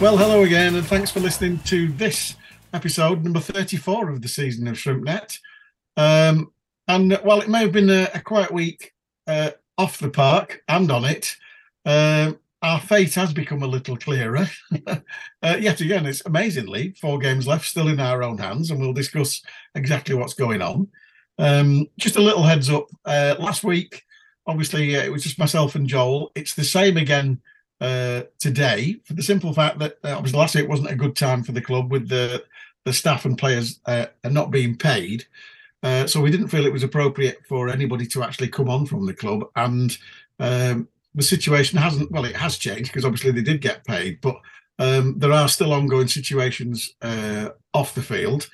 Well, hello again, and thanks for listening to this episode, number 34 of the season of ShrimpNet. Um, and uh, while it may have been a, a quiet week uh, off the park and on it, um, our fate has become a little clearer. uh, yet again, it's amazingly four games left, still in our own hands, and we'll discuss exactly what's going on. Um, just a little heads up uh, last week, obviously, uh, it was just myself and Joel. It's the same again uh, today for the simple fact that uh, obviously last week wasn't a good time for the club with the the staff and players uh, not being paid. Uh, so we didn't feel it was appropriate for anybody to actually come on from the club. And um, the situation hasn't, well, it has changed because obviously they did get paid, but um, there are still ongoing situations uh, off the field,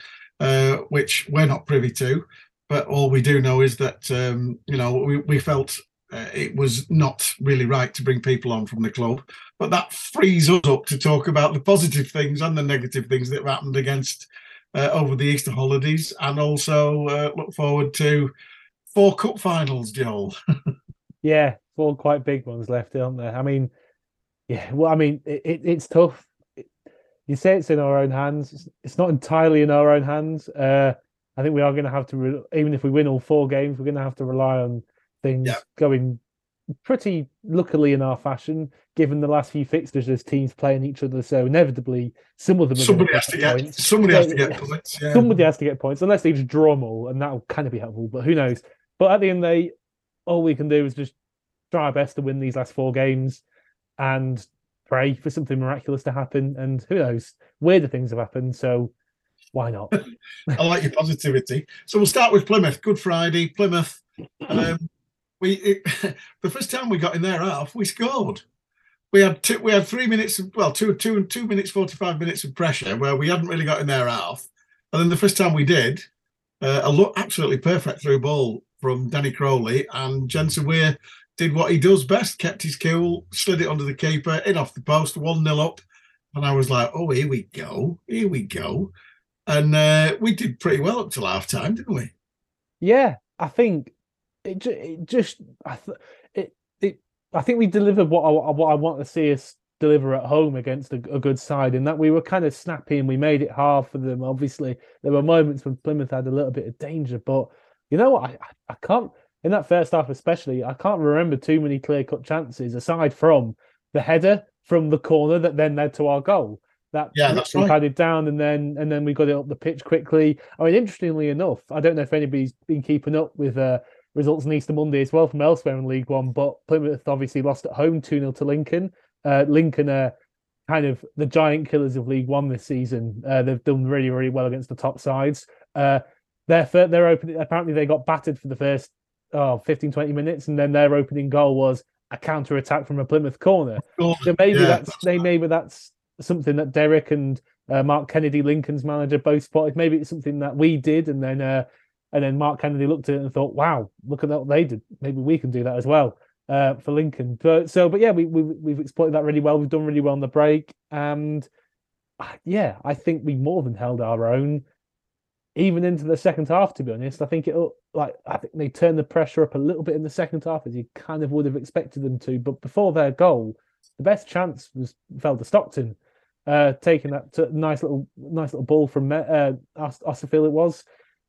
which we're not privy to. But all we do know is that, um, you know, we, we felt uh, it was not really right to bring people on from the club. But that frees us up to talk about the positive things and the negative things that happened against uh, over the Easter holidays, and also uh, look forward to four cup finals, Joel. yeah, four quite big ones left, aren't there? I mean, yeah, well, I mean, it, it, it's tough. you say it's in our own hands. It's not entirely in our own hands. Uh, I think we are going to have to, re- even if we win all four games, we're going to have to rely on things yeah. going pretty luckily in our fashion, given the last few fixtures as teams playing each other. So inevitably, some of them somebody has to get points. somebody has to get points. Yeah. Somebody has to get points, unless they just draw them all, and that will kind of be helpful. But who knows? But at the end of the day, all we can do is just try our best to win these last four games and pray for something miraculous to happen. And who knows? Weirder things have happened, so why not? I like your positivity. So we'll start with Plymouth. Good Friday, Plymouth. Um, we it, the first time we got in there half, we scored. We had two, we had three minutes, well, two, two, two minutes, forty-five minutes of pressure where we hadn't really got in there half, and then the first time we did, uh, a look absolutely perfect through ball from Danny Crowley, and Jensen Weir did what he does best, kept his cool, slid it under the keeper, in off the post, one nil up, and I was like, oh, here we go, here we go, and uh, we did pretty well up till half time, didn't we? Yeah, I think it, it just I th- it, it I think we delivered what I what I want to see us deliver at home against a, a, good side in that we were kind of snappy and we made it hard for them. Obviously, there were moments when Plymouth had a little bit of danger, but you know what? I, I can't in that first half especially. I can't remember too many clear cut chances aside from the header from the corner that then led to our goal. That yeah, that's right. had it down and then and then we got it up the pitch quickly. I mean, interestingly enough, I don't know if anybody's been keeping up with uh, results on Easter Monday as well from elsewhere in League One. But Plymouth obviously lost at home 2 0 to Lincoln. Uh, Lincoln are kind of the giant killers of League One this season. Uh, they've done really, really well against the top sides. Uh, their, their opening, apparently, they got battered for the first oh, 15, 20 minutes, and then their opening goal was a counter attack from a Plymouth corner. Oh, so maybe yeah, that's, that's they maybe that's something that Derek and uh, Mark Kennedy, Lincoln's manager, both spotted. Maybe it's something that we did, and then uh, and then Mark Kennedy looked at it and thought, "Wow, look at what they did. Maybe we can do that as well uh, for Lincoln." But so, but yeah, we, we we've exploited that really well. We've done really well on the break, and uh, yeah, I think we more than held our own, even into the second half. To be honest, I think it like I think they turned the pressure up a little bit in the second half, as you kind of would have expected them to. But before their goal, the best chance was fell to Stockton, uh, taking that t- nice little nice little ball from uh, Osterfield. It was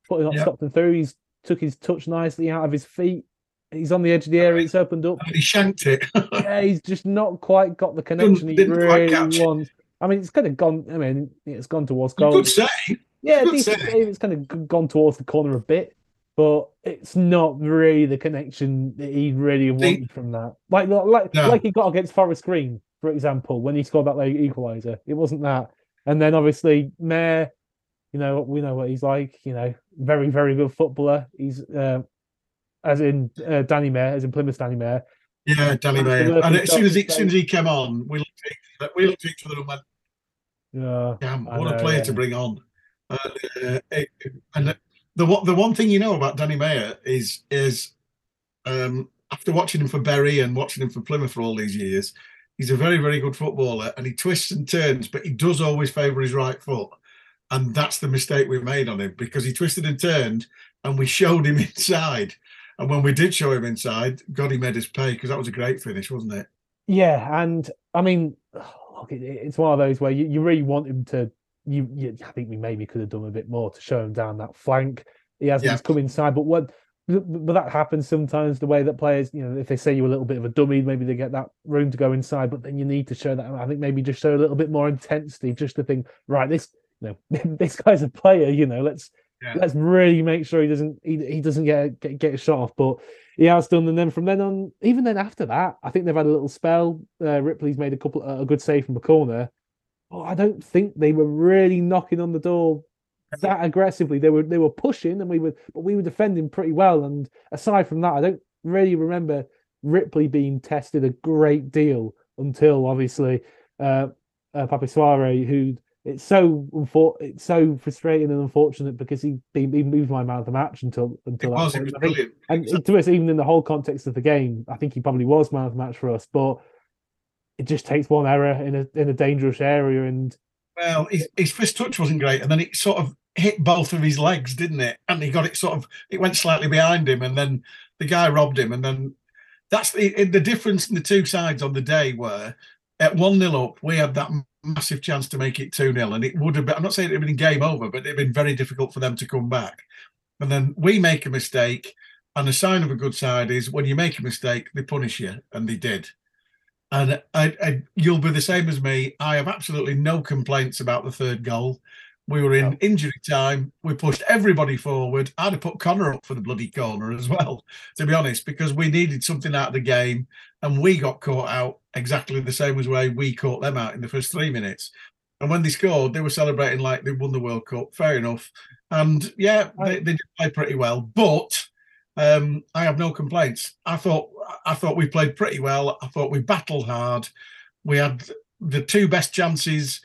putting up yep. Stockton through. He's took his touch nicely out of his feet. He's on the edge of the area. It's opened up. He shanked it. yeah, he's just not quite got the connection didn't, he really wants. I mean, it's kind of gone. I mean, it's gone towards goal. Good save. Yeah, good decent save. It's kind of gone towards the corner a bit, but it's not really the connection that he really wanted from that. Like, like, no. like he got against Forest Green, for example, when he scored that late equaliser. It wasn't that. And then obviously Mayor you know, we know what he's like. You know, very very good footballer. He's uh, as in uh, Danny Mayor, as in Plymouth Danny Mayor. Yeah, Danny Mayor. And as soon as he, as soon as he came on, we looked at each other, we looked at each other and went, Yeah, "Damn, what a player yeah. to bring on!" Uh, uh, it- and the, the one- the one thing you know about Danny Mayor is is um, after watching him for Bury and watching him for Plymouth for all these years, he's a very very good footballer and he twists and turns, but he does always favour his right foot, and that's the mistake we made on him because he twisted and turned, and we showed him inside. And when we did show him inside, God, he made us pay because that was a great finish, wasn't it? yeah, and I mean, look, it, it's one of those where you, you really want him to. You, you, I think we maybe could have done a bit more to show him down that flank. He hasn't Yeah. come inside, but what. But that happens sometimes. The way that players, you know, if they say you're a little bit of a dummy, maybe they get that room to go inside. But then you need to show that. I think maybe just show a little bit more intensity, just to think, right, this, you know, this guy's a player. You know, let's Yeah. let's really make sure he doesn't he, he doesn't get, get get shot off. But he has done, and then from then on, even then after that, I think they've had a little spell. Uh, Ripley's made a couple a good save from the corner. But I don't think they were really knocking on the door that aggressively. They were they were pushing, and we were but we were defending pretty well. And aside from that, I don't really remember Ripley being tested a great deal until obviously uh, uh Papi Soare, who it's so it's so frustrating and unfortunate because he he, he moved my man of the match until It until that was, it point. think brilliant. and to us, even in the whole context of the game, I think he probably was man of the match for us. But it just takes one error in a in a dangerous area, and Well, his, his first touch wasn't great, and then it sort of hit both of his legs, didn't it? And he got it sort of, it went slightly behind him, and then the guy robbed him, and then that's the the difference in the two sides on the day. Where at one nil up, we had that massive chance to make it two 0 and it would have been. I'm not saying it would have been game over, but it'd been very difficult for them to come back. And then we make a mistake, and the sign of a good side is when you make a mistake, they punish you, and they did. And I, I, you'll be the same as me. I have absolutely no complaints about the third goal. We were in injury time. We pushed everybody forward. I'd have put Connor up for the bloody corner as well, to be honest, because we needed something out of the game, and we got caught out exactly the same as way we caught them out in the first three minutes. And when they scored, they were celebrating like they won the World Cup. Fair enough. And yeah, they, they did play pretty well, but um, I have no complaints. I thought I thought we played pretty well. I thought we battled hard. We had the two best chances.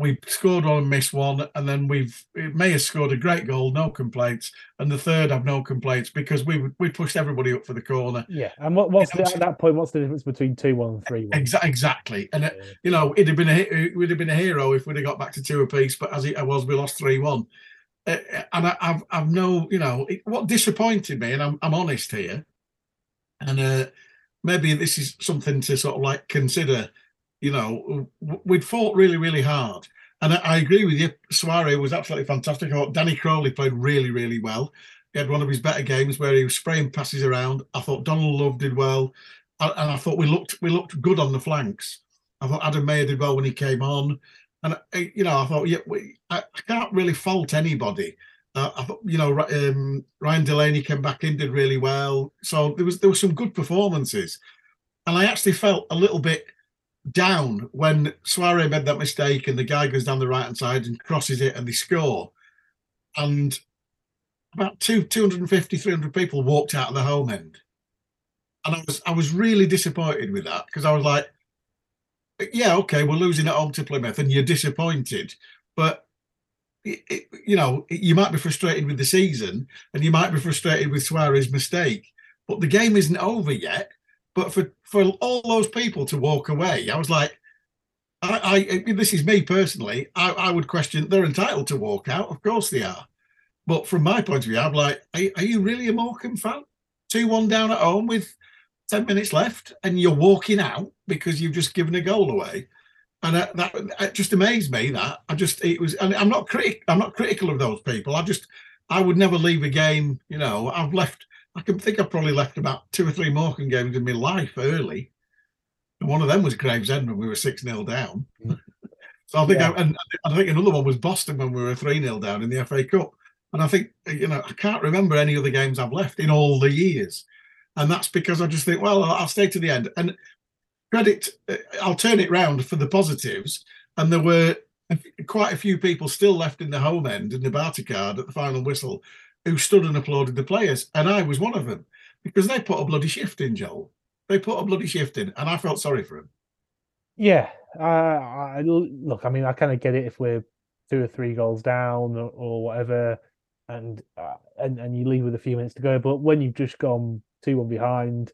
We scored one and missed one, and then we've it May have scored a great goal, no complaints. And the third, I've no complaints because we we pushed everybody up for the corner. yeah. And what what's the, at that point? What's the difference between two one and three one? Exa- exactly, and it, you know it'd have been a it would have been a hero if we'd have got back to two apiece. But as it was, we lost three one. Uh, and I, I've I've no you know it, what disappointed me, and I'm I'm honest here, and uh, maybe this is something to sort of like consider. You know, we'd fought really really hard, and I, I agree with you. Suarez was absolutely fantastic. I thought Danny Crowley played really really well. He had one of his better games where he was spraying passes around. I thought Donald Love did well, and I thought we looked we looked good on the flanks. I thought Adam Mayor did well when he came on, and uh, you know I thought yeah we, I, I can't really fault anybody. Uh, I thought you know um, Ryan Delaney came back in did really well, so there was there were some good performances, and I actually felt a little bit down when Suarez made that mistake and the guy goes down the right hand side and crosses it and they score, and about two 250 300 people walked out of the home end. And i was i was really disappointed with that because i was like yeah okay we're losing at home to plymouth and you're disappointed. But it, it- you know you might be frustrated with the season and you might be frustrated with suarez's mistake but the game isn't over yet but for for all those people to walk away i was like I, I this is me personally. I, I would question they're entitled to walk out. Of course they are. But from my point of view, I'm like, are, are you really a Morecambe fan? 2 1 down at home with 10 minutes left, and you're walking out because you've just given a goal away. And that, that, that just amazed me. That I just it was, and I'm not critic. I'm not critical of those people. I just I would never leave a game. You know, I've left. I can think I've probably left about two or three Morecambe games in my life early, and one of them was Gravesend when we were six 0 down. so I think, Yeah. I, and I think another one was Boston when we were three 0 down in the FA Cup. And I think, you know, I can't remember any other games I've left in all the years. And that's because I just think, well, I'll I'll stay to the end. And credit, uh, I'll turn it round for the positives. And there were quite a few people still left in the home end in the Barty card at the final whistle who stood and applauded the players. And I was one of them because they put a bloody shift in, Joel. they put a bloody shift in, and I felt sorry for him. Yeah, uh, I look. I mean, I kind of get it if we're two or three goals down or, or whatever, and uh, and and you leave with a few minutes to go. But when you've just gone two one behind,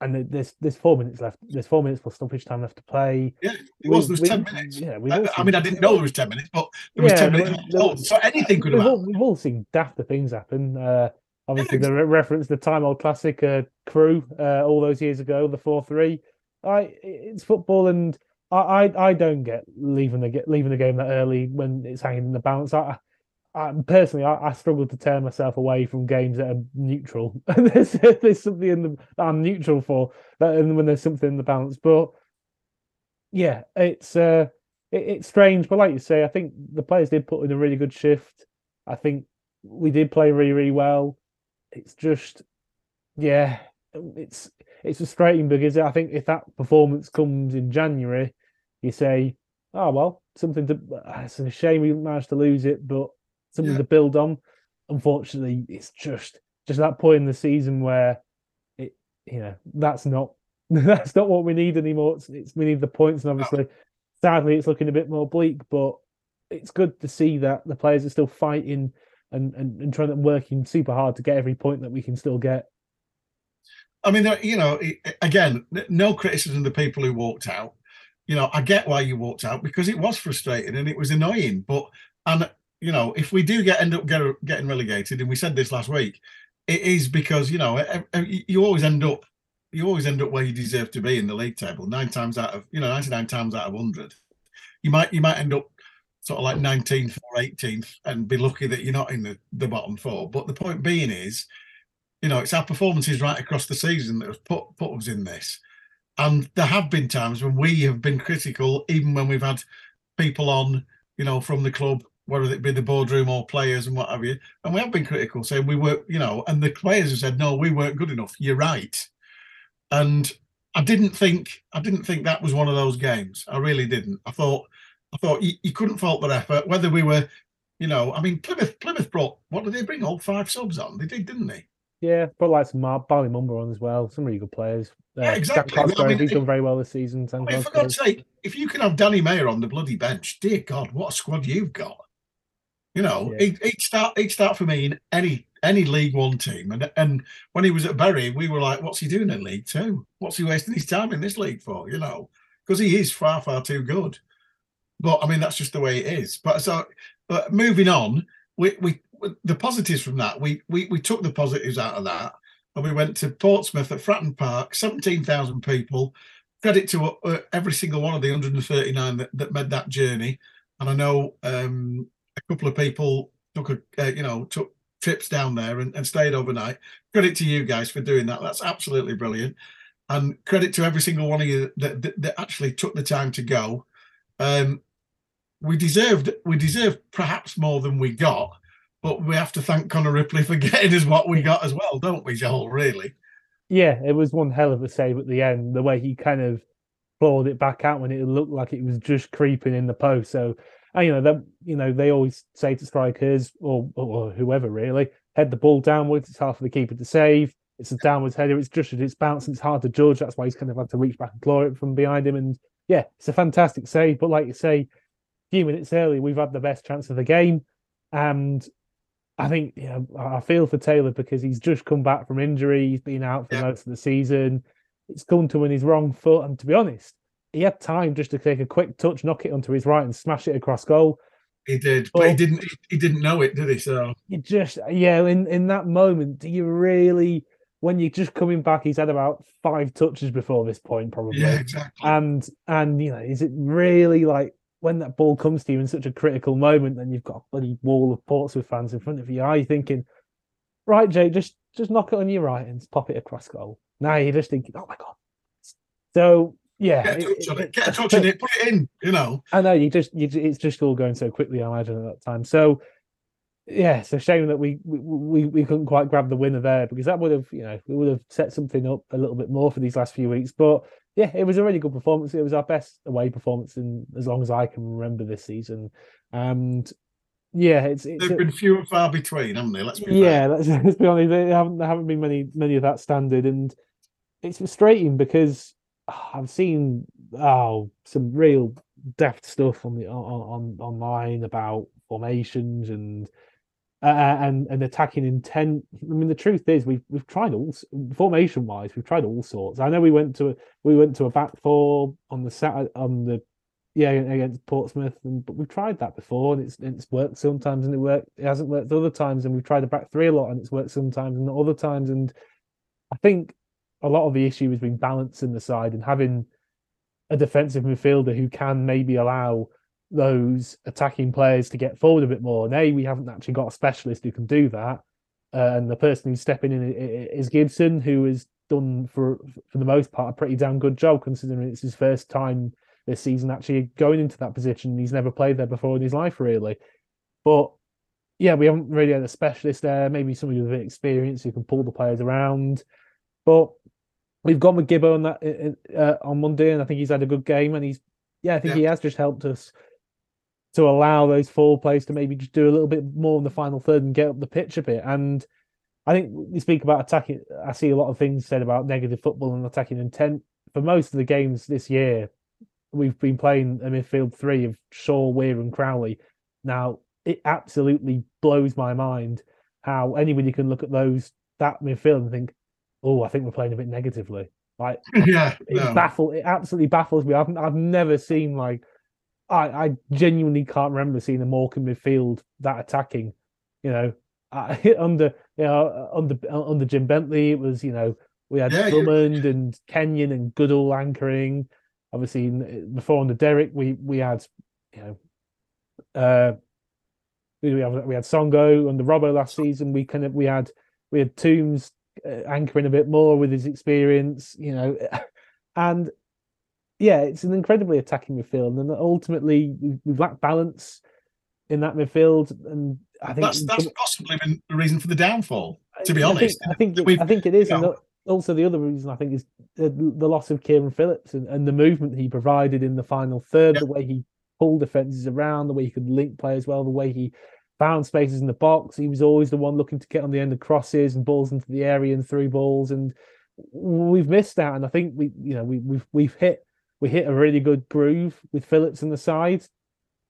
and there's there's four minutes left. There's four minutes plus stoppage time left to play. Yeah, it was. There was We- ten minutes. Yeah, I, all I mean, I didn't know there was ten minutes, but there was Yeah, ten there minutes. was- Oh, so anything could have we've all, we've all seen dafter things happen. Uh, obviously, the re- reference the time old classic uh, Crewe uh, all those years ago, the four three. I it's football, and I, I I don't get leaving the leaving the game that early when it's hanging in the balance. I, I personally I, I struggle to tear myself away from games that are neutral. there's there's something in the that I'm neutral for that, and when there's something in the balance, but yeah, it's uh it, it's strange, but like you say, I think the players did put in a really good shift. I think we did play really, really well. It's just, yeah, it's it's frustrating because I think if that performance comes in January, you say, oh well, something to. It's a shame we managed to lose it, but something Yeah. to build on. Unfortunately, it's just just that point in the season where it, you know, that's not that's not what we need anymore. It's, it's we need the points, and obviously, sadly, it's looking a bit more bleak. But it's good to see that the players are still fighting and and, and trying to working super hard to get every point that we can still get. I mean, there- you know, again, no criticism of the people who walked out. You know, I get why you walked out because it was frustrating and it was annoying. But and you know, if we do get end up get, getting relegated, and we said this last week, it is because you know you always end up you always end up where you deserve to be in the league table. Nine times out of you know ninety nine times out of hundred, you might you might end up sort of like nineteenth or eighteenth and be lucky that you're not in the the bottom four. But the point being is you know, it's our performances right across the season that have put put us in this. And there have been times when we have been critical, even when we've had people on, you know, from the club, whether it be the boardroom or players and what have you. And we have been critical, saying we were, you know, and the players have said, no, we weren't good enough. You're right. And I didn't think I didn't think that was one of those games. I really didn't. I thought I thought you, you couldn't fault their effort, whether we were, you know, I mean Plymouth Plymouth brought what did they bring? All five subs on. They did, didn't they? Yeah, but like some Mar- Bali Mumba on as well. Some really good players. Uh, Yeah, exactly. I mean, he's done very well this season. I mean, for. God's sake, if you can have Danny Mayor on the bloody bench, dear God, what a squad you've got. You know, Yeah. he'd, he'd start he'd start for me in any any League One team. And and when he was at Bury, we were like, what's he doing in League Two? What's he wasting his time in this league for? You know, because he is far, far too good. But I mean, that's just the way it is. But so, but moving on, we we the positives from that, we we we took the positives out of that, and we went to Portsmouth at Fratton Park, seventeen thousand people. Credit to uh, every single one of the 139 that, that made that journey. And I know um, a couple of people took a uh, you know took trips down there and, and stayed overnight. Credit to you guys for doing that. That's absolutely brilliant. And credit to every single one of you that, that, that actually took the time to go. Um, we deserved we deserved perhaps more than we got, but we have to thank Connor Ripley for getting us what we got as well, don't we, Joel? Really? Yeah, it was one hell of a save at the end. The way he kind of clawed it back out when it looked like it was just creeping in the post. So, and, you know that you know they always say to strikers or or whoever really head the ball downwards. It's hard for the keeper to save. It's a downwards header. It's just it's bouncing. It's hard to judge. That's why he's kind of had to reach back and claw it from behind him. And yeah, it's a fantastic save. But like you say, a few minutes early, we've had the best chance of the game, and I think you know I feel for Taylor because he's just come back from injury. He's been out for Yeah. most of the season. It's come to him in his wrong foot, and to be honest, he had time just to take a quick touch, knock it onto his right, and smash it across goal. He did, but he oh. didn't. He didn't know it, did he? So You just yeah, in in that moment, do you really? When you're just coming back, he's had about five touches before this point, probably. yeah, exactly. And and you know, is it really like when that ball comes to you in such a critical moment, then you've got a bloody wall of Portsmouth fans in front of you? Are you thinking, right, Jake, just just knock it on your right and pop it across goal? Now you're just thinking, oh my god. So yeah, Get a it- touch on it- it. Get a touch on it. Put it in. You know. I know you just you, it's just all going so quickly. I imagine at that time. So yeah, it's a shame that we we we, we couldn't quite grab the winner there because that would have you know we would have set something up a little bit more for these last few weeks. But yeah, it was a really good performance. It was our best away performance in as long as I can remember this season. And yeah, it's it's They've been few and far between, haven't they? Let's be yeah. Let's, let's be honest. There haven't there haven't been many many of that standard and. it's frustrating because I've seen oh some real deft stuff on the on, on online about formations and uh, and and attacking intent. I mean, the truth is we've we've tried all formation wise, we've tried all sorts. I know we went to we went to a back four on the Saturday on the yeah against Portsmouth, and but we've tried that before and it's it's worked sometimes and it worked it hasn't worked other times, and we've tried a back three a lot and it's worked sometimes and other times. And I think a lot of the issue has been balancing the side and having a defensive midfielder who can maybe allow those attacking players to get forward a bit more. And A, we haven't actually got a specialist who can do that. Uh, and the person who's stepping in is Gibson, who has done for for the most part a pretty damn good job considering it's his first time this season actually going into that position. He's never played there before in his life, really. But yeah, we haven't really had a specialist there. Maybe somebody with a bit of experience who can pull the players around. But we've gone with Gibbo on that uh, on Monday, and I think he's had a good game. And he's yeah, I think yeah. he has just helped us to allow those four players to maybe just do a little bit more in the final third and get up the pitch a bit. And I think we speak about attacking. I see a lot of things said about negative football and attacking intent. For most of the games this year, we've been playing a midfield three of Shaw, Weir, and Crowley. Now, it absolutely blows my mind how anybody can look at those that midfield and think, "Oh, I think we're playing a bit negatively." Like, yeah, it no. baffle. It absolutely baffles me. I've I've never seen like I, I genuinely can't remember seeing a Morecambe midfield that attacking. You know, I, under you know under under Jim Bentley, it was you know we had yeah, Drummond yeah. and Kenyon and Goodall anchoring. Obviously, before under Derek, we we had you know uh we had we had Songo under Robbo last season. We kind of we had we had Toombs uh, Uh, anchoring a bit more with his experience, you know, and yeah, it's an incredibly attacking midfield, and ultimately we've lacked balance in that midfield. And I think that's that's possibly been the reason for the downfall. To be honest, I think I think, it, I think it is, and also the other reason I think is the, the loss of Kieran Phillips and, and, the movement he provided in the final third, the way he pulled defenses around, the way he could link players well, the way he found spaces in the box. He was always the one looking to get on the end of crosses and balls into the area and through balls, and we've missed that. And I think we, you know, we, we've we've hit we hit a really good groove with Phillips in the side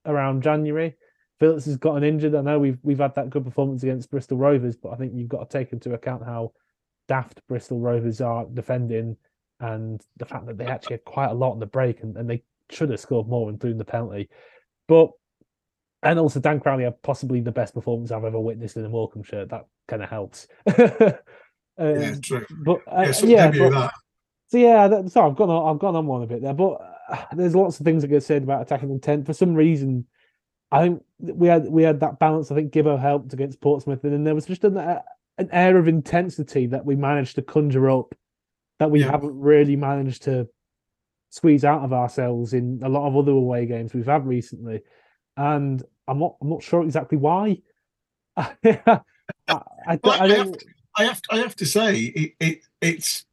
around January. Phillips has gotten injured. I know we've we've had that good performance against Bristol Rovers, but I think you've got to take into account how daft Bristol Rovers are defending and the fact that they actually had quite a lot on the break and, and they should have scored more, including the penalty. But and also Dan Crowley had possibly the best performance I've ever witnessed in a Morecambe shirt. That kind of helps. um, yeah, true. But uh, yeah, yeah but, so yeah, that, so I've gone on, I've gone on one a bit there, but uh, there's lots of things that get said about attacking intent. For some reason, I think we had we had that balance. I think Gibbo helped against Portsmouth, and then there was just an, uh, an air of intensity that we managed to conjure up that we yeah. haven't really managed to squeeze out of ourselves in a lot of other away games we've had recently. And I'm not I'm not sure exactly why. I, I, I, I, have to, I, have to, I have to say it, it it's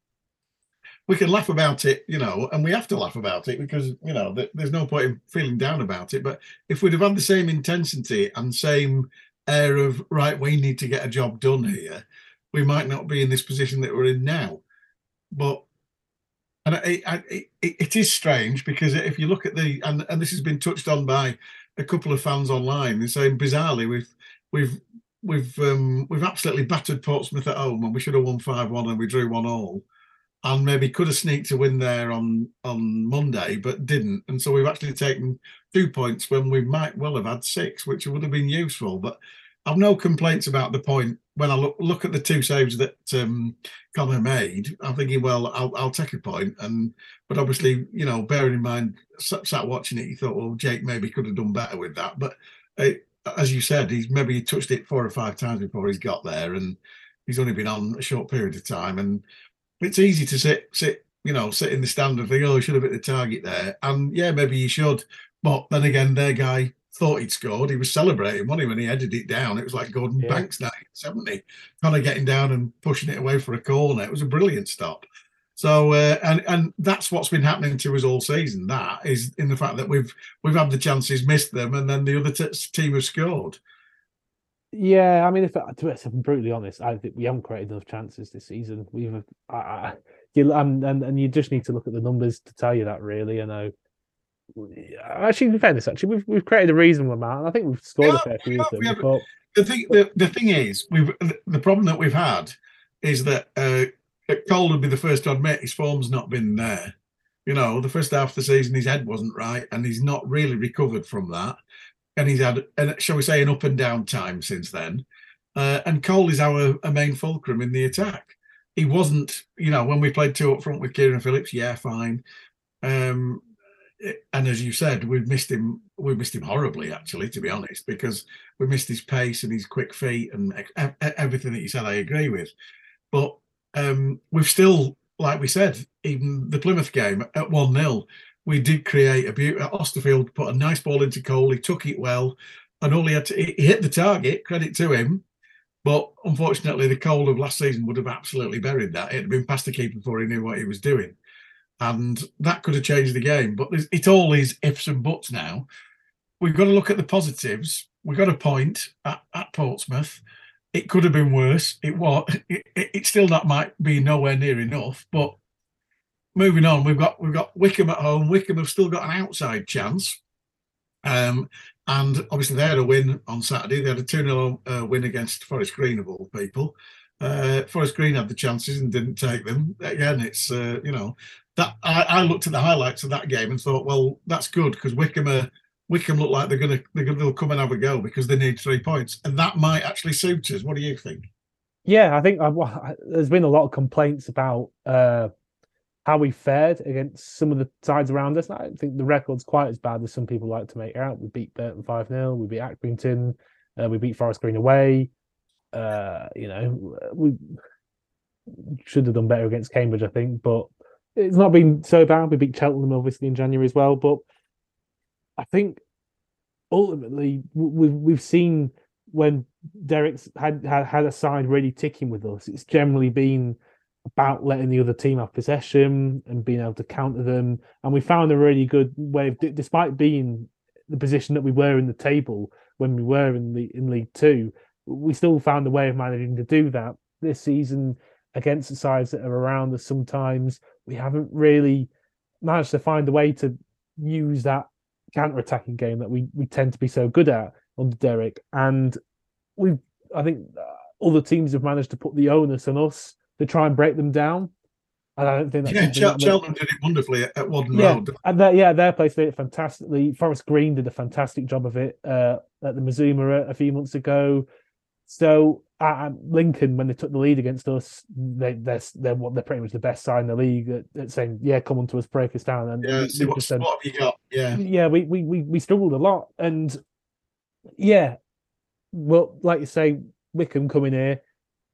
we can laugh about it, you know, and we have to laugh about it because you know th- there's no point in feeling down about it. But if we'd have had the same intensity and same air of right, we need to get a job done here, we might not be in this position that we're in now. But and it, it, it is strange because if you look at the and, and this has been touched on by a couple of fans online, they're saying bizarrely we've we've we've um, we've absolutely battered Portsmouth at home and we should have won five one and we drew one all and maybe could have sneaked a win there on on Monday, but didn't. And so we've actually taken two points when we might well have had six, which would have been useful. But I've no complaints about the point when I look look at the two saves that um, Connor made. I'm thinking, well, I'll I'll take a point. and but obviously, you know, bearing in mind, sat watching it, you thought, well, Jake maybe could have done better with that. But it, as you said, he's maybe he touched it four or five times before he's got there, and he's only been on a short period of time, and it's easy to sit sit you know sit in the stand and think, oh, he should have hit the target there, and yeah, maybe he should. But then again, their guy thought he'd scored. He was celebrating, wasn't he, when he headed it down? It was like Gordon yeah. Banks 1970, kind of getting down and pushing it away for a corner. It was a brilliant stop. So uh, and and that's what's been happening to us all season. That is in the fact that we've we've had the chances, missed them, and then the other t- team have scored. Yeah, I mean, if, to be brutally honest, I think we haven't created enough chances this season. We've, I, I, you and, and and you just need to look at the numbers to tell you that. Really, I know. Actually, in fairness, actually, we've we've created a reasonable amount, and I think we've scored Yeah, a fair few of them. have. But the thing the, the thing is we've the problem that we've had is that uh Cole would be the first to admit his form's not been there. You know, the first half of the season his head wasn't right and he's not really recovered from that. And he's had shall we say an up and down time since then. Uh, and Cole is our, our main fulcrum in the attack. He wasn't, you know, when we played two up front with Kieran Phillips, yeah, fine. Um, and as you said, we've missed him. We missed him horribly, actually, to be honest, because we missed his pace and his quick feet and everything that you said. I agree with, but um, we've still, like we said, even the Plymouth game at one 0 we did create a beautiful. Osterfield put a nice ball into Cole. He took it well, and all he had to he hit the target. Credit to him. But unfortunately, the Cole of last season would have absolutely buried that. It had been past the keeper before he knew what he was doing and that could have changed the game. But it all is ifs and buts now. We've got to look at the positives. We got a point at, at Portsmouth. It could have been worse. It was. It, it, it still that might be nowhere near enough. But moving on, we've got we've got Wycombe at home. Wycombe have still got an outside chance. Um, and obviously they had a win on Saturday. They had a 2 0 uh, win against Forest Green of all people. Uh, Forest Green had the chances and didn't take them. Again, it's uh, you know that I, I, looked at the highlights of that game and thought, well, that's good because Wycombe are, Wycombe look like they're gonna they're gonna they'll come and have a go because they need three points, and that might actually suit us. What do you think? Yeah, I think uh, well, there's been a lot of complaints about uh, how we fared against some of the sides around us. I don't think the record's quite as bad as some people like to make out. We beat Burton 5 0, we beat Accrington, uh, we beat Forest Green away. Uh, you know, we should have done better against Cambridge, I think, but it's not been so bad. We beat Cheltenham obviously in January as well, but I think ultimately we've we've seen when Derek's had, had had a side really ticking with us, it's generally been about letting the other team have possession and being able to counter them. And we found a really good way of, despite being the position that we were in the table when we were in the in League Two, we still found a way of managing to do that this season against the sides that are around us. Sometimes we haven't really managed to find a way to use that counter-attacking game that we we tend to be so good at under Derek. And we've, I think, uh, other teams have managed to put the onus on us to try and break them down. And I don't think that's yeah. Ch- that Cheltenham did it wonderfully at, at Whaddon yeah, Road. and that, yeah, their place did it fantastically. Forest Green did a fantastic job of it uh, at the Mazuma a few months ago. So at Lincoln, when they took the lead against us, they they're they're, they're pretty much the best side in the league at, at saying, "Yeah, come on to us, break us down." And Yeah, see what, said, what have you got? Yeah, yeah, we, we we we struggled a lot, and yeah, well, like you say, Wycombe coming here.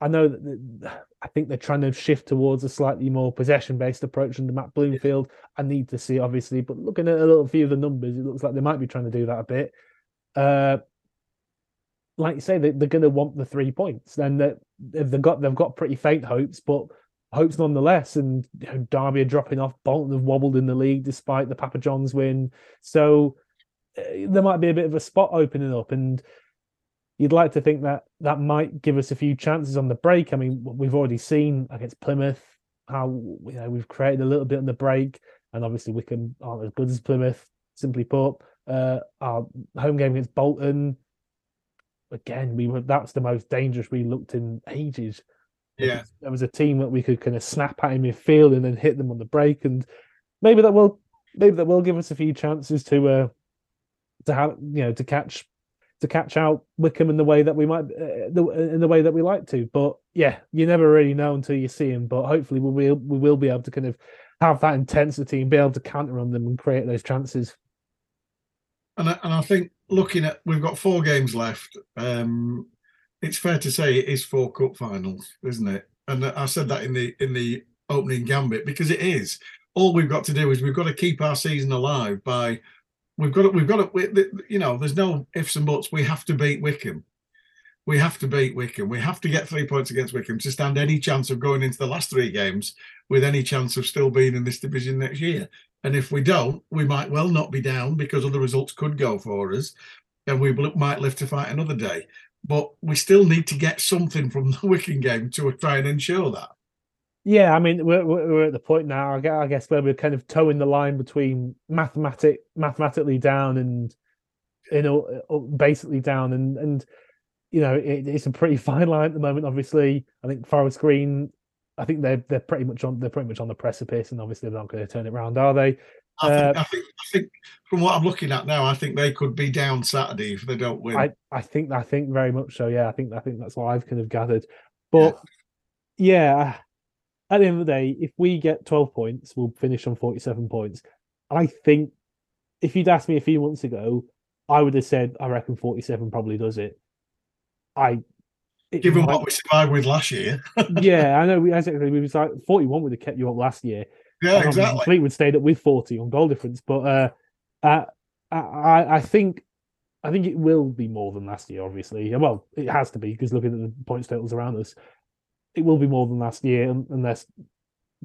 I know that I think they're trying to shift towards a slightly more possession-based approach under Matt Bloomfield. I need to see, obviously, but looking at a little few of the numbers, it looks like they might be trying to do that a bit. Uh, like you say, they, they're going to want the three points. Then they've got they've got pretty faint hopes, but hopes nonetheless. And you know, Derby are dropping off. Bolton have wobbled in the league despite the Papa John's win. So uh, there might be a bit of a spot opening up, and you'd like to think that that might give us a few chances on the break. I mean, we've already seen against Plymouth how you know we've created a little bit on the break, and obviously Wycombe aren't as good as Plymouth. Simply put, uh, our home game against Bolton again, we were that's the most dangerous we looked in ages. yeah. There was a team that we could kind of snap at in midfield and then hit them on the break, and maybe that will maybe that will give us a few chances to uh to have you know to catch to catch out Wycombe in the way that we might uh, the, in the way that we like to. But yeah, you never really know until you see him. But hopefully we will we will be able to kind of have that intensity and be able to counter on them and create those chances. And I, and I think looking at we've got four games left. Um, it's fair to say it is four cup finals, isn't it? And I said that in the in the opening gambit because it is. All we've got to do is we've got to keep our season alive by we've got to, we've got to we, you know there's no ifs and buts. We have to beat Wycombe. We have to beat Wycombe. We have to get three points against Wycombe to stand any chance of going into the last three games with any chance of still being in this division next year. And if we don't, we might well not be down because other results could go for us, and we might live to fight another day. But we still need to get something from the Wycombe game to try and ensure that. Yeah, I mean, we're we're at the point now. I guess where we're kind of towing the line between mathematic, mathematically down and you know uh, basically down, and and you know it, it's a pretty fine line at the moment. Obviously, I think Forest Green. I think they're they're pretty much on they're pretty much on the precipice, and obviously they're not going to turn it around, are they? I think, Uh, I think I think from what I'm looking at now, I think they could be down Saturday if they don't win. I I think I think very much so. Yeah, I think I think that's what I've kind of gathered. But yeah, at the end of the day, if we get twelve points, we'll finish on forty-seven points. I think if you'd asked me a few months ago, I would have said I reckon forty-seven probably does it. I it Given might- what we survived with last year, yeah, I know. We exactly we was like forty-one would have kept you up last year. yeah, Um, exactly. Fleetwood stayed up with 40 on goal difference, but uh, I, I I think I think it will be more than last year. Obviously, well, it has to be because looking at the points totals around us, it will be more than last year unless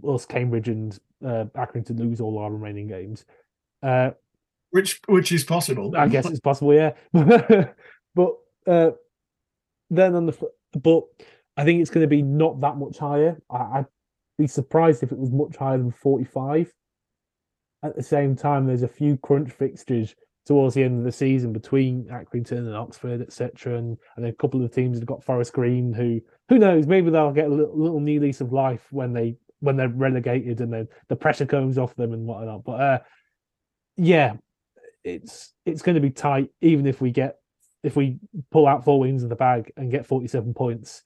us Cambridge and uh, Accrington lose all our remaining games. Uh, Which which is possible. I guess it's possible, yeah. but uh, then on the but I think it's going to be not that much higher. I, I'd be surprised if it was much higher than forty-five. At the same time, there's a few crunch fixtures towards the end of the season between Accrington and Oxford, etc., and and a couple of teams have got Forest Green. Who who knows? Maybe they'll get a little, little new lease of life when they when they're relegated and then the pressure comes off them and whatnot. But uh, yeah, it's it's going to be tight even if we get if we pull out four wins in the bag and get 47 points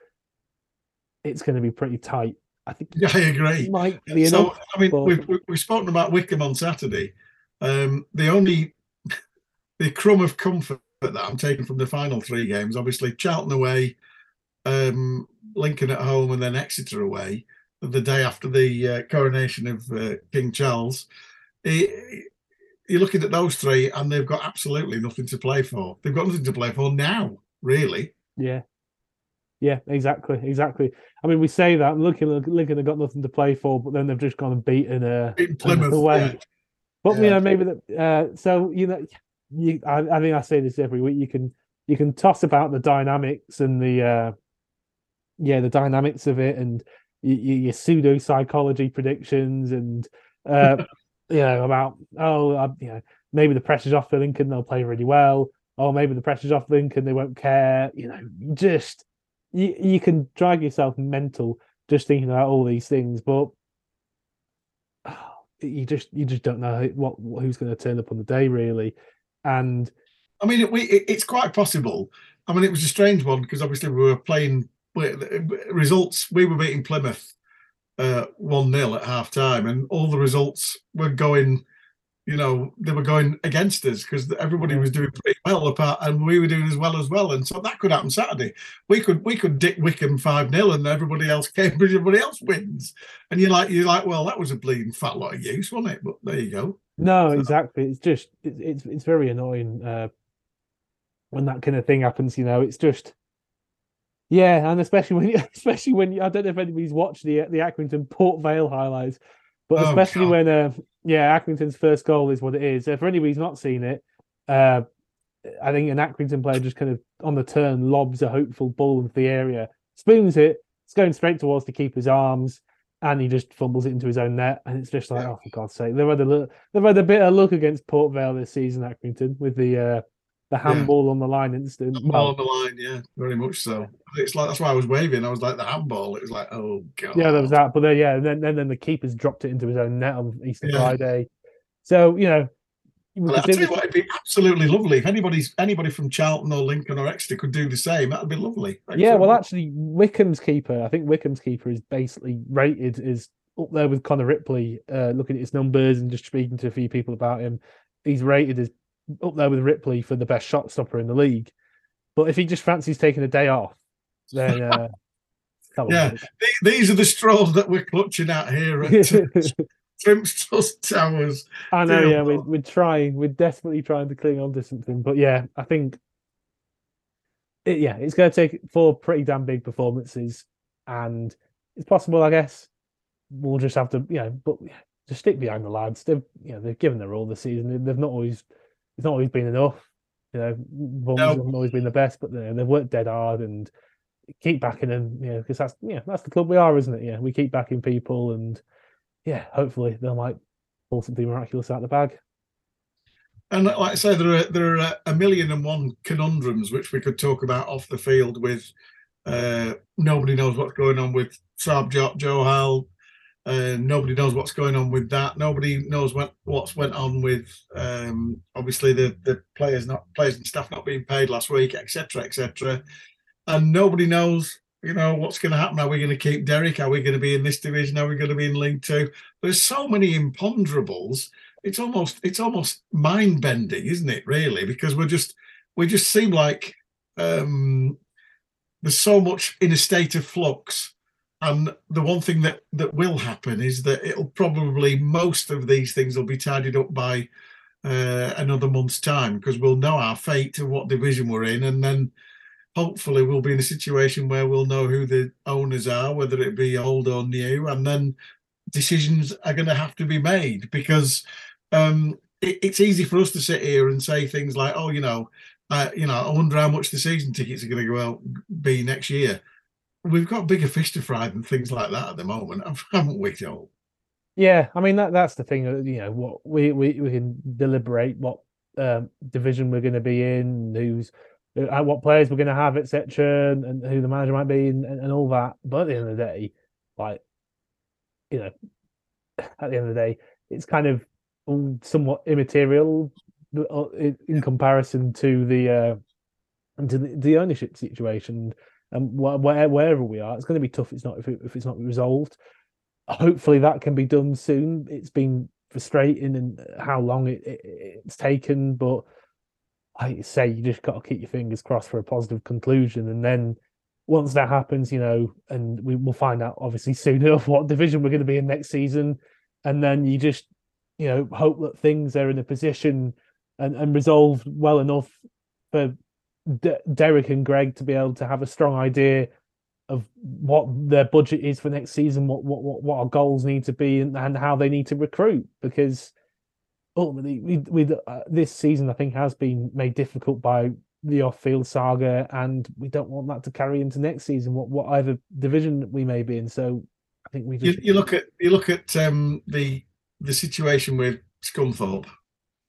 it's going to be pretty tight i think Yeah, I agree. might be So enough I mean, but- we've we- we've spoken about Wycombe on Saturday. Um, the only the crumb of comfort that I'm taking from the final three games, obviously Charlton away, um, Lincoln at home, and then Exeter away. The day after the uh, coronation of uh, King Charles, Eh, you're looking at those three, and they've got absolutely nothing to play for. They've got nothing to play for now, really. yeah yeah exactly exactly i mean we say that looking lincoln have got nothing to play for but then they've just gone and beaten uh In Plymouth away. yeah. But you know, maybe that. Uh, so you know, you, I, I think I say this every week. You can you can toss about the dynamics and the uh, yeah, the dynamics of it, and y- y- your pseudo psychology predictions, and uh, you know about oh, uh, you know, maybe the pressure's off for Lincoln, they'll play really well. or maybe the pressure's off Lincoln, they won't care. You know, just you you can drag yourself mental just thinking about all these things, but you just you just don't know what who's going to turn up on the day really and I mean, it, we, it, it's quite possible. I mean, it was a strange one because obviously we were playing results. We were beating Plymouth one 0 at half time, and all the results were going. You know, they were going against us because everybody was doing pretty well apart, and we were doing as well as well. And so that could happen Saturday. We could we could dick Wycombe five 0 and everybody else Cambridge, everybody else wins. And you're like you're like, well, that was a bleeding fat lot of use, wasn't it? But there you go. no So- exactly it's just it, it's it's very annoying uh when that kind of thing happens you know it's just yeah and especially when you especially when you, i don't know if anybody's watched the the accrington port vale highlights but Oh, especially God. when uh yeah accrington's first goal is what it is if anybody's not seen it uh I think an Accrington player just kind of on the turn lobs a hopeful ball into the area, spoons it, it's going straight towards the keeper's arms, and he just fumbles it into his own net. And it's just like, Yeah. oh, for God's sake, they've had a look, they've had a bit of luck against Port Vale this season, Accrington, with the uh, the handball on the line incident. Ball Well, on the line, yeah, very much so. It's like that's why I was waving. I was like the handball. It was like, oh god. yeah, there was that, but then yeah, and then and then the keeper's dropped it into his own net on Easter Yeah. Friday. So you know, Well, I tell you what, it'd be absolutely lovely if anybody's anybody from Charlton or Lincoln or Exeter could do the same. That'd be lovely. Yeah, well, actually, Wycombe's keeper, I think Wycombe's keeper is basically rated is up there with Connor Ripley. Uh, looking at his numbers and just speaking to a few people about him, he's rated as up there with Ripley for the best shot stopper in the league. But if he just fancies taking a day off, then uh, Yeah. These are the straws that we're clutching at here at Shrimps Trust Towers. I know, Dear yeah, we're, we're trying, we're desperately trying to cling on to something. But yeah, I think, it, yeah, it's going to take four pretty damn big performances, and it's possible, I guess. We'll just have to, you know, but just stick behind the lads. They've, you know, they've given their all this season. They've not always, it's not always been enough. You know, performances No. haven't always been the best, but you know, they've worked dead hard, and keep backing them, you know, because that's yeah, that's the club we are, isn't it? Yeah, we keep backing people, and yeah, hopefully they might pull something miraculous out the bag. And like I say, there are there are a million and one conundrums which we could talk about off the field. With uh, nobody knows what's going on with Saab Joe Johal. Uh, nobody knows what's going on with that. Nobody knows what what's went on with um, obviously the the players not players and staff not being paid last week, etc. etc. And nobody knows, you know, what's going to happen. Are we going to keep Derek? Are we going to be in this division? Are we going to be in League Two? There's so many imponderables it's almost it's almost mind bending, isn't it? Really, because we're just we just seem like um, there's so much in a state of flux. And the one thing that that will happen is that it'll probably most of these things will be tidied up by uh, another month's time because we'll know our fate and what division we're in, and then hopefully we'll be in a situation where we'll know who the owners are, whether it be old or new, and then decisions are going to have to be made because um, it, it's easy for us to sit here and say things like, "Oh, you know, uh, you know, I wonder how much the season tickets are going to go out be next year." We've got bigger fish to fry than things like that at the moment, haven't we, Joel? Yeah, I mean that that's the thing. uh, You know, what we we, we can deliberate what um, division we're going to be in, who's uh, what players we're going to have, etc., and, and who the manager might be, and, and all that. But at the end of the day, like you know, at the end of the day, it's kind of somewhat immaterial uh, in comparison to the uh, to the, the ownership situation. And where, wherever we are, it's going to be tough. It's not if, it, if it's not resolved. Hopefully, that can be done soon. It's been frustrating and how long it, it, it's taken, but I say you just got to keep your fingers crossed for a positive conclusion, and then once that happens, you know, and we will find out obviously soon enough what division we're going to be in next season, and then you just you know hope that things are in a position and, and resolved well enough for D- Derek and Greg to be able to have a strong idea of what their budget is for next season, what what what, what our goals need to be, and, and how they need to recruit. Because ultimately, we, we uh, this season I think has been made difficult by the off-field saga, and we don't want that to carry into next season. What whatever division we may be in. So I think we just you, you look at you look at um, the the situation with Scunthorpe.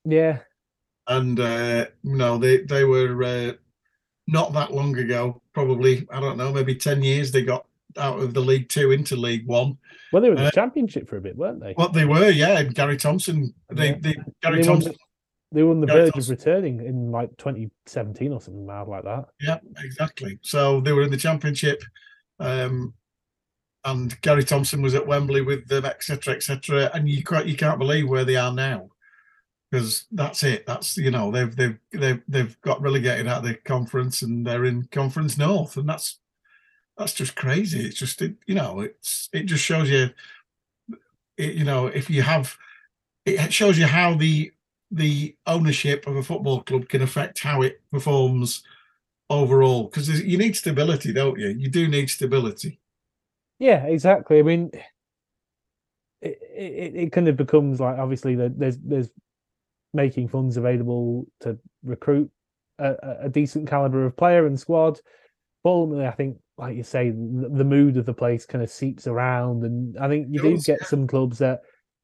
Yeah. And uh, you know, they they were uh, not that long ago, probably I don't know, maybe ten years. They got out of the League Two into League One. Well, they were in the uh, Championship for a bit, weren't they? Well, they were, yeah. And Gary Thompson, they, they Gary they Thompson. The, they were on the Gary verge Thompson. of returning in like 2017 or something mad like that. Yeah, exactly. So they were in the Championship. Um, and Gary Thompson was at Wembley with them, etc., etc. And you can't you can't believe where they are now, because that's it. That's you know they've they've they've they've got relegated out of the conference and they're in Conference North, and that's that's just crazy. It's just it, you know it's it just shows you, it, you know, if you have, it shows you how the the ownership of a football club can affect how it performs overall because you need stability don't you you do need stability yeah, exactly. I mean, it, it, it kind of becomes like obviously there's there's making funds available to recruit a, a decent caliber of player and squad. But ultimately, I think, like you say, the, the mood of the place kind of seeps around, and I think you do get some clubs that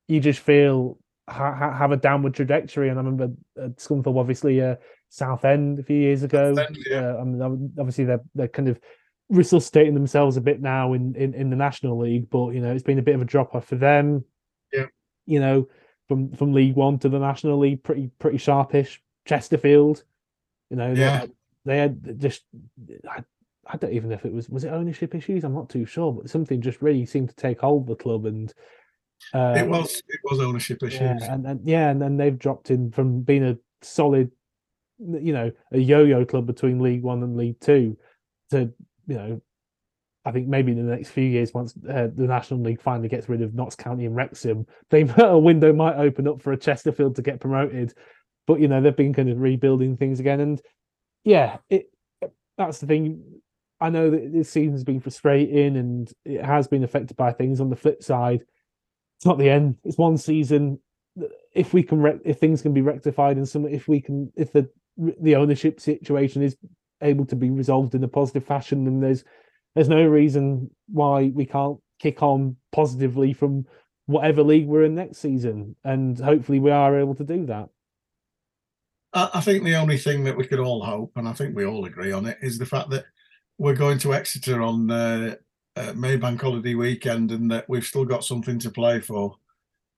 you just feel ha- have a downward trajectory. And I remember uh, Scunthorpe, obviously, uh, Southend a few years ago. End, yeah. uh, I mean, obviously, they're they're kind of resuscitating themselves a bit now in, in, in the National League, but you know it's been a bit of a drop off for them. Yeah, you know, from from League One to the National League, pretty pretty sharpish. Chesterfield, you know, yeah, they had, they had just. I, I don't even know if it was was it ownership issues. I'm not too sure, but something just really seemed to take hold of the club, and uh, it was it was ownership issues. Yeah, and, and yeah, and then they've dropped in from being a solid, you know, a yo-yo club between League One and League Two to you know, I think maybe in the next few years, once uh, the National League finally gets rid of Notts County and Wrexham, they a window might open up for a Chesterfield to get promoted. But you know, they've been kind of rebuilding things again, and yeah, it that's the thing. I know that this season's been frustrating and it has been affected by things. On the flip side, it's not the end. It's one season. If we can, rec- if things can be rectified, and some, if we can, if the the ownership situation is able to be resolved in a positive fashion, then there's there's no reason why we can't kick on positively from whatever league we're in next season, and hopefully we are able to do that. I, think the only thing that we could all hope, and I think we all agree on it, is the fact that we're going to Exeter on uh, uh, Maybank holiday weekend, and that we've still got something to play for.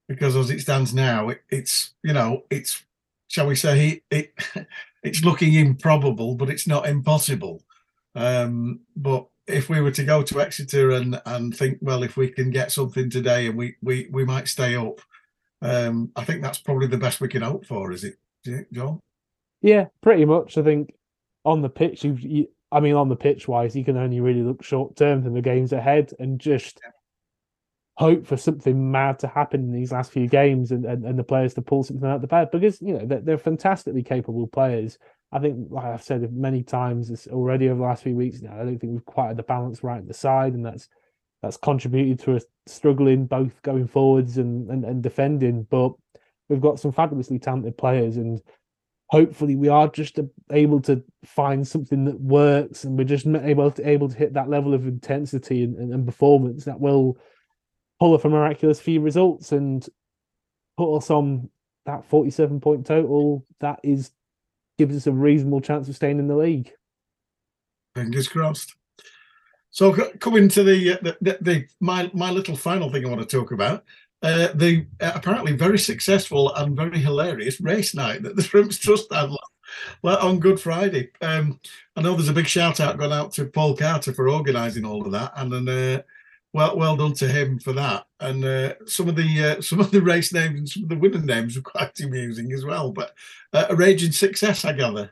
Because as it stands now, it, it's you know it's shall we say it it's looking improbable, but it's not impossible. Um, but if we were to go to Exeter and and think, well, if we can get something today and we we we might stay up, um, I think that's probably the best we can hope for. Is it, John? Yeah, pretty much. I think on the pitch, you, you I mean, on the pitch wise, you can only really look short term from the games ahead and just hope for something mad to happen in these last few games and, and, and the players to pull something out of the bag because you know they're, they're fantastically capable players. I think, like I've said many times already over the last few weeks, now I don't think we've quite had the balance right at the side, and that's that's contributed to us struggling both going forwards and, and, and defending. But we've got some fabulously talented players, and hopefully we are just able to find something that works, and we're just able to able to hit that level of intensity and, and, and performance that will pull off a miraculous few results and put us on that 47 point total that is gives us a reasonable chance of staying in the league fingers crossed so coming to the, the, the, the my my little final thing i want to talk about uh, the uh, apparently very successful and very hilarious race night that the Shrimps Trust had on Good Friday. Um, I know there's a big shout out going out to Paul Carter for organising all of that, and then uh, well, well done to him for that. And uh, some of the uh, some of the race names and some of the winner names were quite amusing as well. But uh, a raging success, I gather.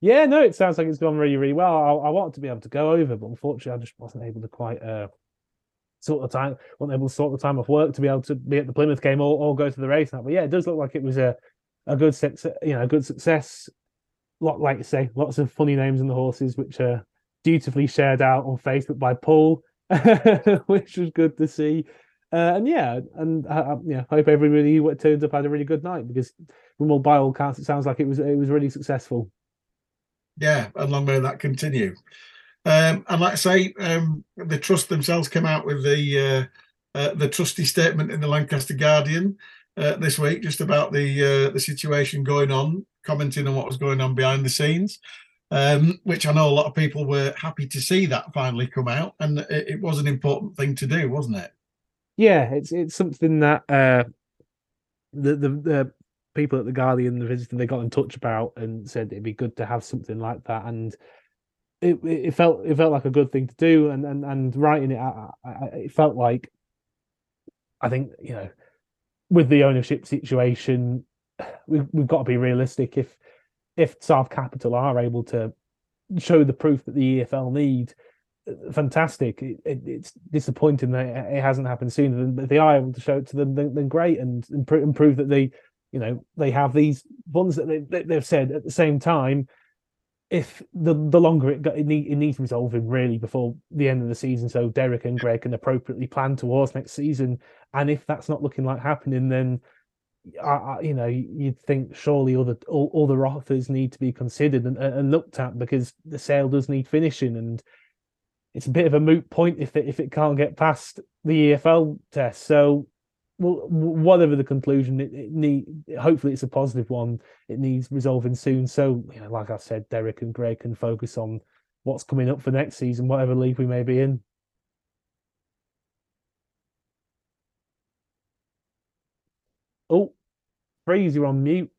Yeah, no, it sounds like it's gone really, really well. I, I wanted to be able to go over, but unfortunately, I just wasn't able to quite uh, sort the time, wasn't able to sort the time off work to be able to be at the Plymouth game or, or go to the race. Now, but yeah, it does look like it was a a good success. You know, a good success. Lot like you say, lots of funny names in the horses, which are dutifully shared out on Facebook by Paul which was good to see. Uh, and yeah, and uh, yeah, hope everybody who turns up had a really good night because, from all by all accounts, it sounds like it was it was really successful. Yeah, and long may that continue. Um, and like I say, um, the trust themselves came out with the uh, uh, the trustee statement in the Lancaster Guardian uh, this week, just about the uh, the situation going on, commenting on what was going on behind the scenes um, which I know a lot of people were happy to see that finally come out, and it, it, was an important thing to do, wasn't it? Yeah, it's it's something that uh, the, the the people at the Guardian, the visiting, they got in touch about and said it'd be good to have something like that, and it it felt it felt like a good thing to do, and and and writing it, I, I, it felt like I think you know with the ownership situation, we've we've got to be realistic. If if South Capital are able to show the proof that the EFL need, fantastic. It, it, it's disappointing that it hasn't happened sooner. But if they are able to show it to them, then, then great, and, and, prove that they, you know, they have these ones that they, they've said at the same time. If the the longer it got, it, need, it needs resolving really before the end of the season, so Derek and Greg can appropriately plan towards next season. And if that's not looking like happening, then I, you know, you'd think surely other all, other offers need to be considered and, and looked at because the sale does need finishing, and it's a bit of a moot point if it if it can't get past the EFL test. So, well, whatever the conclusion, it, it need hopefully it's a positive one. It needs resolving soon. So, you know, like I said, Derek and Greg can focus on what's coming up for next season, whatever league we may be in. Oh, Freez, you're on mute.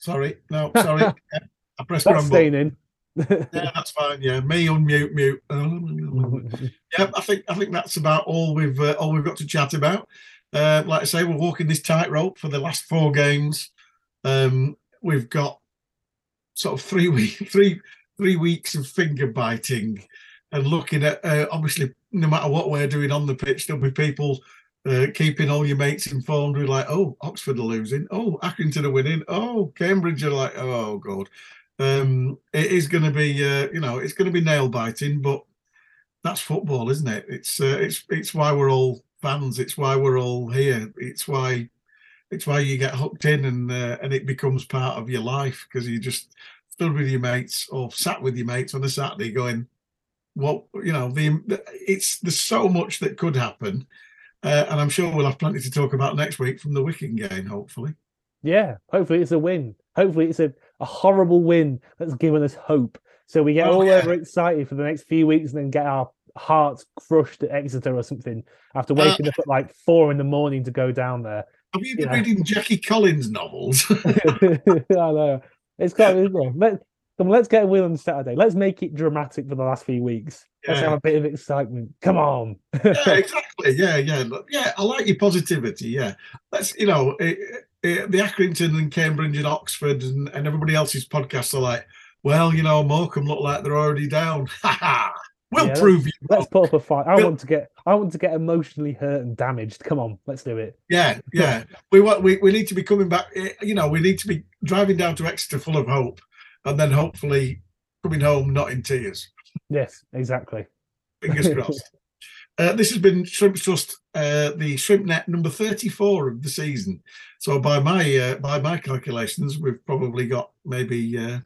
Sorry, no, sorry. I pressed the wrong button. in. yeah, that's fine. Yeah, me unmute, mute. yeah, I think I think that's about all we've uh, all we've got to chat about. Uh, like I say, we're walking this tightrope for the last four games. Um, we've got sort of three week, three three weeks of finger biting and looking at. Uh, obviously, no matter what we're doing on the pitch, there'll be people uh, keeping all your mates informed. We're like, oh, Oxford are losing. Oh, Accrington are winning. Oh, Cambridge are like, oh god. Um, it is going to be, uh, you know, it's going to be nail biting, but that's football, isn't it? It's uh, it's it's why we're all fans. It's why we're all here. It's why it's why you get hooked in and uh, and it becomes part of your life because you just stood with your mates or sat with your mates on a Saturday going, what you know the it's there's so much that could happen, uh, and I'm sure we'll have plenty to talk about next week from the Wycombe game. Hopefully, Yeah, hopefully it's a win. Hopefully it's a, a horrible win that's given us hope. So we get Oh, all yeah. over excited for the next few weeks and then get our hearts crushed at Exeter or something after Uh, waking up at like four in the morning to go down there. have you been Yeah. reading Jackie Collins novels? I know. It's quite, isn't it? Come let's get a win on Saturday. Let's make it dramatic for the last few weeks. Let's have a bit of excitement. Come on. yeah, exactly. Yeah, yeah, yeah. I like your positivity. Yeah, that's you know eh, eh, the Accrington and Cambridge and Oxford and, and everybody else's podcasts are like, well, you know, Morecambe look like they're already down. Ha ha. We'll Yeah, prove you. Let's wrong. put up a fight. I Bill- want to get I want to get emotionally hurt and damaged. Come on, let's do it. Yeah, yeah. We want. We, we need to be coming back. eh, You know, we need to be driving down to Exeter full of hope, and then hopefully coming home not in tears. Yes, exactly. Fingers crossed. Uh, this has been Shrimp Trust, uh, the ShrimpNet number thirty-four of the season. So by my uh, by my calculations, we've probably got maybe uh,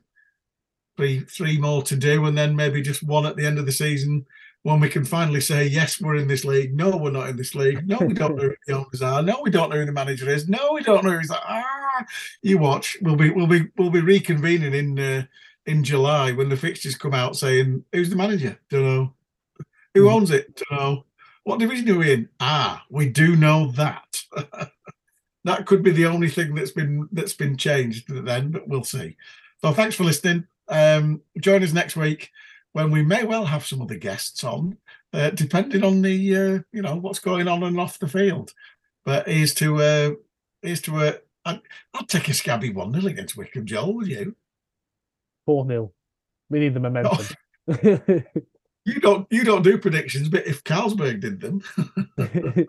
three three more to do, and then maybe just one at the end of the season when we can finally say yes, we're in this league. No, we're not in this league. No, we don't know who the owners are. No, we don't know who the manager is. No, we don't know who's that. Ah, you watch. We'll be we'll be we'll be reconvening in uh, in July when the fixtures come out, saying who's the manager? Don't know. Who Mhm. owns it? Don't know. What division are we in? Ah, we do know that. that could be the only thing that's been that's been changed then, but we'll see. So thanks for listening. Um, join us next week when we may well have some other guests on, uh, depending on the uh, you know what's going on and off the field. But here's to uh, here's to uh, I'd, I'd take a scabby one 0 against Wycombe, Joel. Would you? Four 0 We need the momentum. You don't you don't do predictions, but if Carlsberg did them,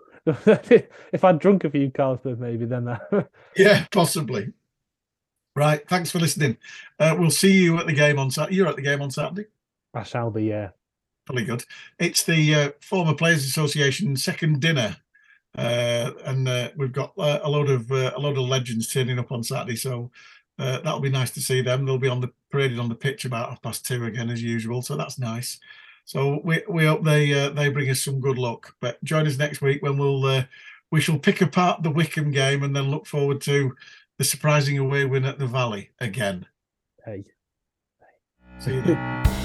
if I'd drunk a few Carlsberg, maybe then that. yeah, possibly. Right. Thanks for listening. Uh, we'll see you at the game on Saturday. You're at the game on Saturday. I shall be. Yeah. Pretty good. It's the uh, former Players Association second dinner, uh, and uh, we've got uh, a load of uh, a load of legends turning up on Saturday. So uh, that'll be nice to see them. They'll be on the paraded on the pitch about half past two again as usual. So that's nice. So we we hope they uh, they bring us some good luck. But join us next week when we'll uh, we shall pick apart the Wycombe game and then look forward to the surprising away win at the Valley again. Hey. See you then.